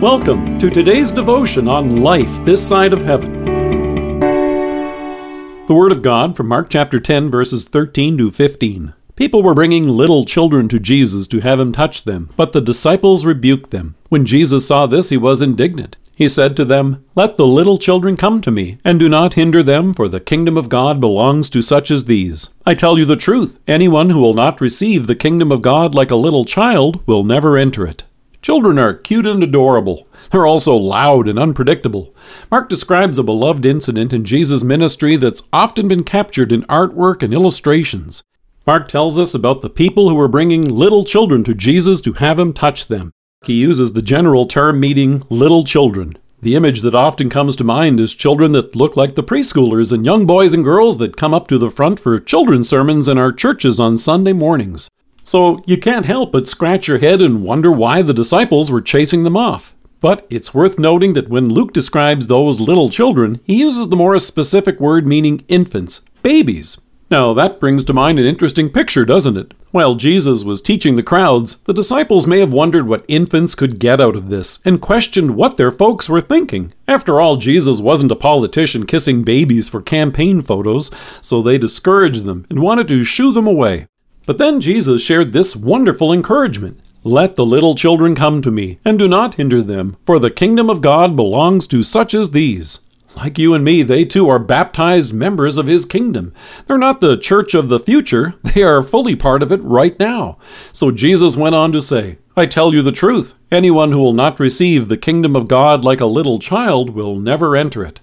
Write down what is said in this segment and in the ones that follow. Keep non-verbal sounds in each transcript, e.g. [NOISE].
Welcome to today's devotion on life this side of heaven. The Word of God from Mark chapter 10, verses 13 to 15. People were bringing little children to Jesus to have him touch them, but the disciples rebuked them. When Jesus saw this, he was indignant. He said to them, Let the little children come to me, and do not hinder them, for the kingdom of God belongs to such as these. I tell you the truth, anyone who will not receive the kingdom of God like a little child will never enter it. Children are cute and adorable. They're also loud and unpredictable. Mark describes a beloved incident in Jesus' ministry that's often been captured in artwork and illustrations. Mark tells us about the people who were bringing little children to Jesus to have him touch them. He uses the general term meaning little children. The image that often comes to mind is children that look like the preschoolers and young boys and girls that come up to the front for children's sermons in our churches on Sunday mornings. So you can't help but scratch your head and wonder why the disciples were chasing them off. But it's worth noting that when Luke describes those little children, he uses the more specific word meaning infants, babies. Now, that brings to mind an interesting picture, doesn't it? While Jesus was teaching the crowds, the disciples may have wondered what infants could get out of this and questioned what their folks were thinking. After all, Jesus wasn't a politician kissing babies for campaign photos, so they discouraged them and wanted to shoo them away. But then Jesus shared this wonderful encouragement Let the little children come to me, and do not hinder them, for the kingdom of God belongs to such as these. Like you and me, they too are baptized members of His kingdom. They're not the church of the future, [LAUGHS] they are fully part of it right now. So Jesus went on to say, I tell you the truth, anyone who will not receive the kingdom of God like a little child will never enter it.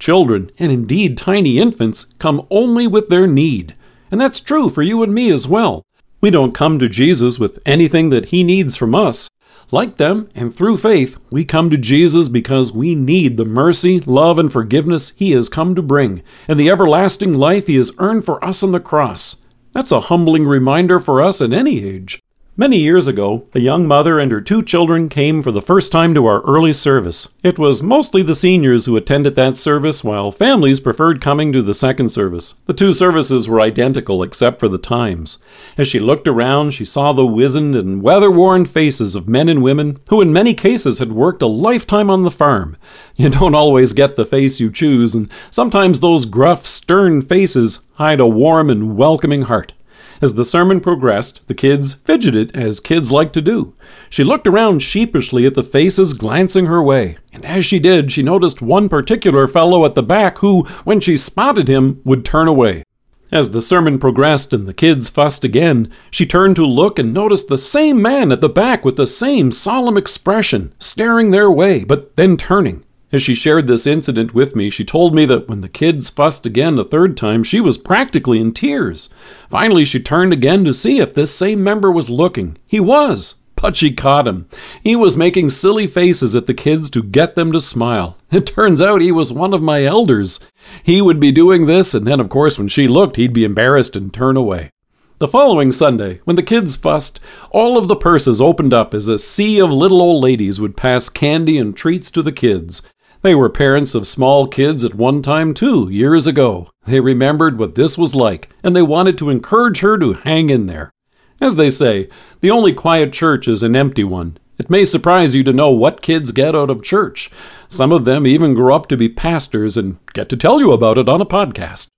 Children, and indeed tiny infants, come only with their need. And that's true for you and me as well. We don't come to Jesus with anything that He needs from us. Like them, and through faith, we come to Jesus because we need the mercy, love, and forgiveness He has come to bring, and the everlasting life He has earned for us on the cross. That's a humbling reminder for us in any age. Many years ago, a young mother and her two children came for the first time to our early service. It was mostly the seniors who attended that service, while families preferred coming to the second service. The two services were identical except for the times. As she looked around, she saw the wizened and weather worn faces of men and women who, in many cases, had worked a lifetime on the farm. [LAUGHS] You don't always get the face you choose, and sometimes those gruff, stern faces hide a warm and welcoming heart. As the sermon progressed, the kids fidgeted, as kids like to do. She looked around sheepishly at the faces glancing her way, and as she did, she noticed one particular fellow at the back who, when she spotted him, would turn away. As the sermon progressed and the kids fussed again, she turned to look and noticed the same man at the back with the same solemn expression, staring their way, but then turning. As she shared this incident with me, she told me that when the kids fussed again the third time, she was practically in tears. Finally, she turned again to see if this same member was looking. He was, but she caught him. He was making silly faces at the kids to get them to smile. It turns out he was one of my elders. He would be doing this, and then, of course, when she looked, he'd be embarrassed and turn away. The following Sunday, when the kids fussed, all of the purses opened up as a sea of little old ladies would pass candy and treats to the kids. They were parents of small kids at one time, too, years ago. They remembered what this was like, and they wanted to encourage her to hang in there. As they say, the only quiet church is an empty one. It may surprise you to know what kids get out of church. Some of them even grow up to be pastors and get to tell you about it on a podcast.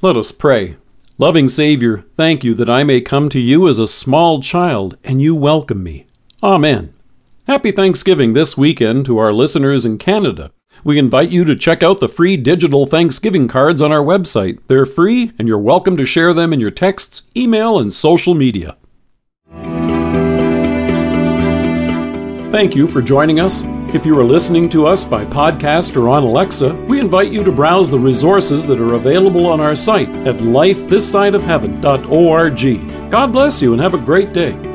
Let us pray. Loving Savior, thank you that I may come to you as a small child and you welcome me. Amen. Happy Thanksgiving this weekend to our listeners in Canada. We invite you to check out the free digital Thanksgiving cards on our website. They're free, and you're welcome to share them in your texts, email, and social media. Thank you for joining us. If you are listening to us by podcast or on Alexa, we invite you to browse the resources that are available on our site at lifethissideofheaven.org. God bless you and have a great day.